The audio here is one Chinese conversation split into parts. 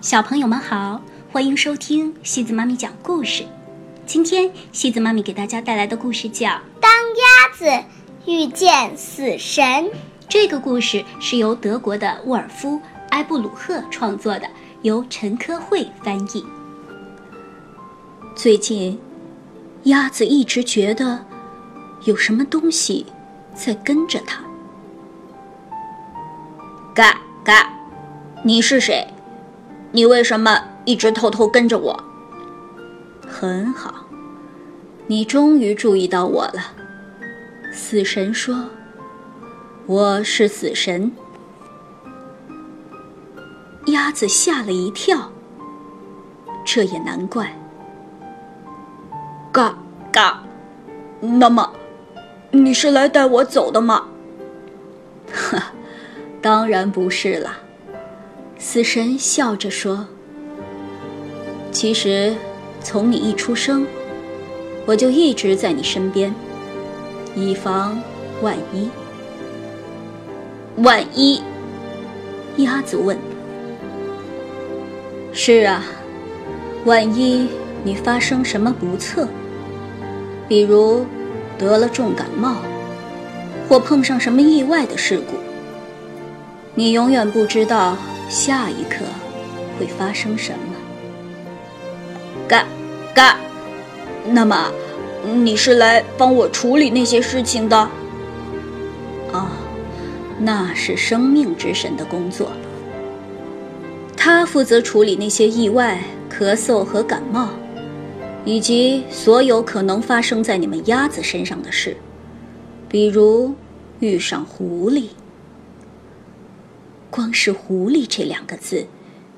小朋友们好，欢迎收听西子妈咪讲故事。今天西子妈咪给大家带来的故事叫《当鸭子遇见死神》。这个故事是由德国的沃尔夫·埃布鲁赫创作的，由陈科慧翻译。最近，鸭子一直觉得有什么东西在跟着它。嘎嘎，你是谁？你为什么一直偷偷跟着我？很好，你终于注意到我了。死神说：“我是死神。”鸭子吓了一跳。这也难怪。嘎嘎，那么，你是来带我走的吗？哈，当然不是啦。死神笑着说：“其实，从你一出生，我就一直在你身边，以防万一。”万一？鸭子问。“是啊，万一你发生什么不测，比如得了重感冒，或碰上什么意外的事故，你永远不知道。”下一刻会发生什么？嘎嘎，那么你是来帮我处理那些事情的？哦，那是生命之神的工作。他负责处理那些意外、咳嗽和感冒，以及所有可能发生在你们鸭子身上的事，比如遇上狐狸。光是“狐狸”这两个字，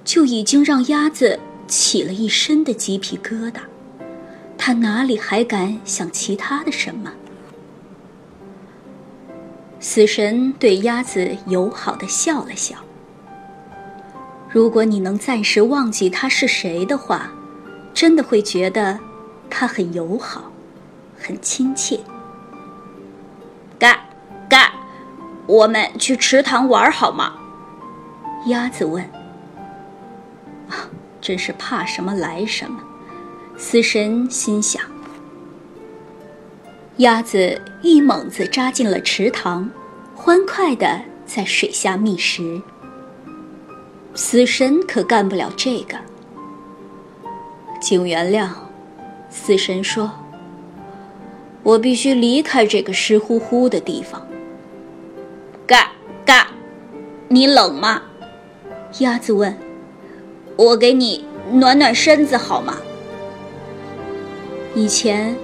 就已经让鸭子起了一身的鸡皮疙瘩。它哪里还敢想其他的什么？死神对鸭子友好的笑了笑。如果你能暂时忘记他是谁的话，真的会觉得他很友好，很亲切。嘎嘎，我们去池塘玩好吗？鸭子问：“啊，真是怕什么来什么。”死神心想。鸭子一猛子扎进了池塘，欢快的在水下觅食。死神可干不了这个。请原谅，死神说：“我必须离开这个湿乎乎的地方。”嘎嘎，你冷吗？鸭子问：“我给你暖暖身子好吗？”以前，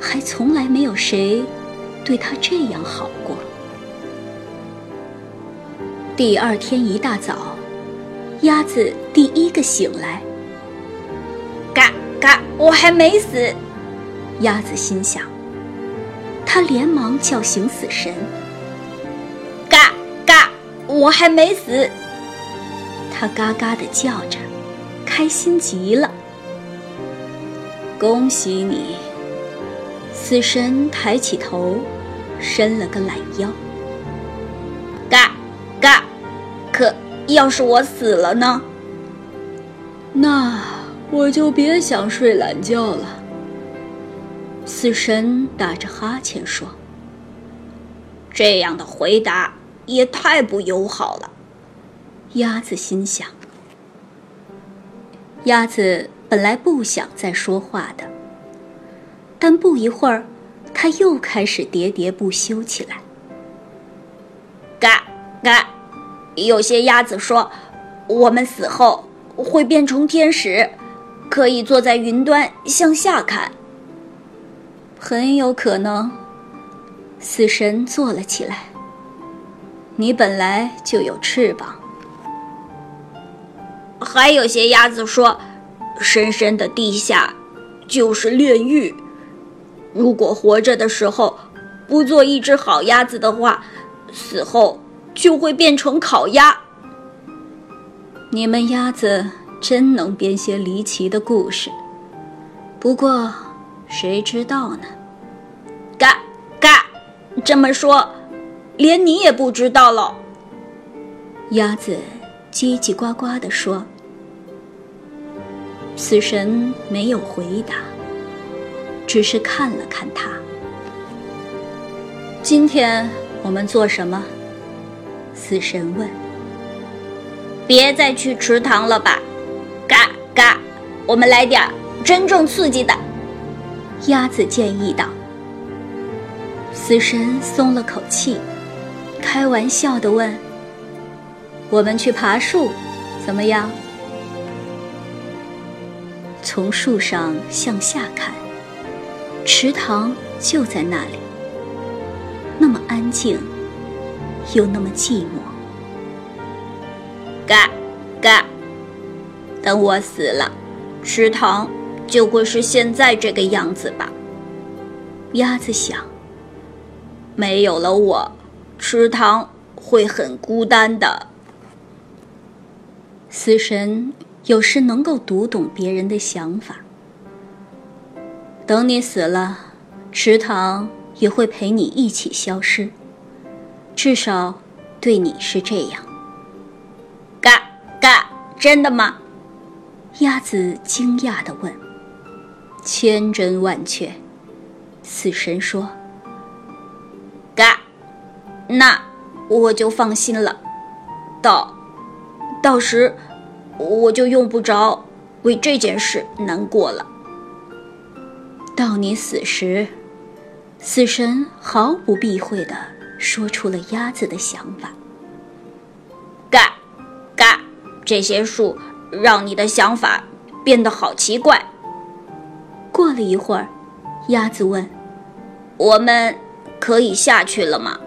还从来没有谁对他这样好过。第二天一大早，鸭子第一个醒来。嘎嘎，我还没死！鸭子心想。他连忙叫醒死神。嘎嘎，我还没死！他嘎嘎地叫着，开心极了。恭喜你！死神抬起头，伸了个懒腰。嘎嘎，可要是我死了呢？那我就别想睡懒觉了。死神打着哈欠说：“这样的回答也太不友好了。”鸭子心想：“鸭子本来不想再说话的，但不一会儿，它又开始喋喋不休起来。嘎嘎，有些鸭子说，我们死后会变成天使，可以坐在云端向下看。很有可能。”死神坐了起来。“你本来就有翅膀。”还有些鸭子说：“深深的地下就是炼狱。如果活着的时候不做一只好鸭子的话，死后就会变成烤鸭。”你们鸭子真能编些离奇的故事。不过，谁知道呢？嘎嘎，这么说，连你也不知道了。鸭子叽叽呱呱地说。死神没有回答，只是看了看他。今天我们做什么？死神问。别再去池塘了吧，嘎嘎，我们来点真正刺激的。鸭子建议道。死神松了口气，开玩笑地问：“我们去爬树，怎么样？”从树上向下看，池塘就在那里，那么安静，又那么寂寞。嘎，嘎！等我死了，池塘就会是现在这个样子吧。鸭子想。没有了我，池塘会很孤单的。死神有时能够读懂别人的想法。等你死了，池塘也会陪你一起消失。至少，对你是这样。嘎嘎，真的吗？鸭子惊讶地问。千真万确，死神说。嘎，那我就放心了。到，到时我就用不着为这件事难过了。到你死时，死神毫不避讳地说出了鸭子的想法。嘎，嘎这些树让你的想法变得好奇怪。过了一会儿，鸭子问：“我们可以下去了吗？”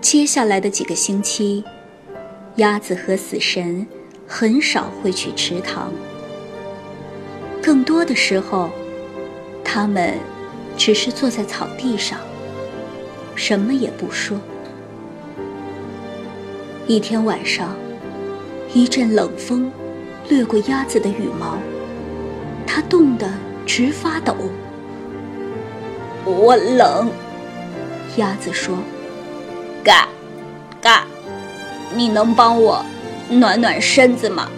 接下来的几个星期，鸭子和死神很少会去池塘。更多的时候，他们只是坐在草地上，什么也不说。一天晚上，一阵冷风掠过鸭子的羽毛，它冻得直发抖。我冷，鸭子说：“嘎，嘎，你能帮我暖暖身子吗？”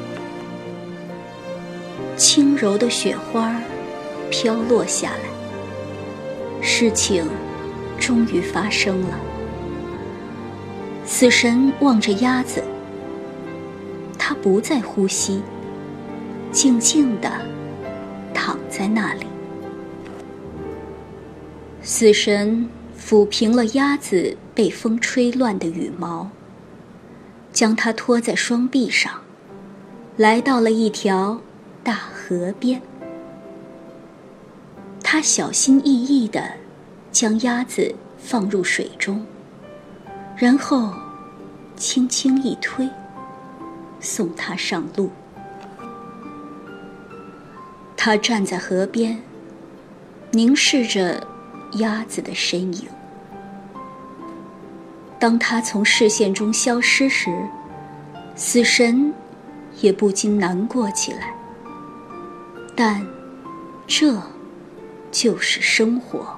轻柔的雪花飘落下来，事情终于发生了。死神望着鸭子，它不再呼吸，静静地躺在那里。死神抚平了鸭子被风吹乱的羽毛，将它托在双臂上，来到了一条大河边。他小心翼翼地将鸭子放入水中。然后，轻轻一推，送他上路。他站在河边，凝视着鸭子的身影。当他从视线中消失时，死神也不禁难过起来。但，这，就是生活。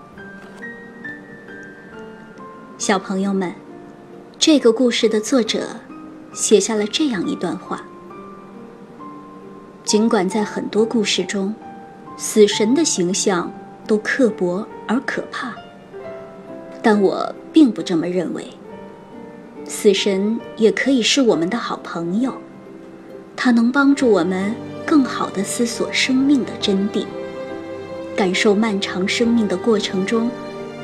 小朋友们。这个故事的作者写下了这样一段话：尽管在很多故事中，死神的形象都刻薄而可怕，但我并不这么认为。死神也可以是我们的好朋友，他能帮助我们更好地思索生命的真谛，感受漫长生命的过程中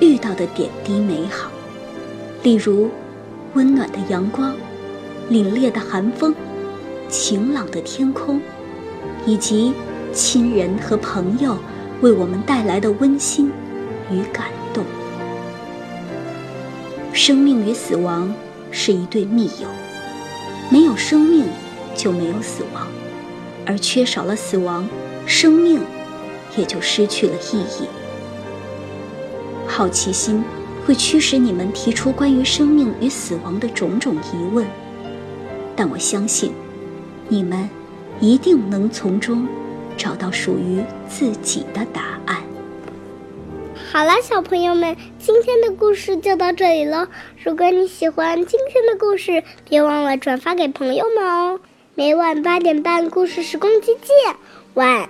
遇到的点滴美好，例如。温暖的阳光，凛冽的寒风，晴朗的天空，以及亲人和朋友为我们带来的温馨与感动。生命与死亡是一对密友，没有生命就没有死亡，而缺少了死亡，生命也就失去了意义。好奇心。会驱使你们提出关于生命与死亡的种种疑问，但我相信，你们一定能从中找到属于自己的答案。好了，小朋友们，今天的故事就到这里了。如果你喜欢今天的故事，别忘了转发给朋友们哦。每晚八点半，故事时光机见，晚。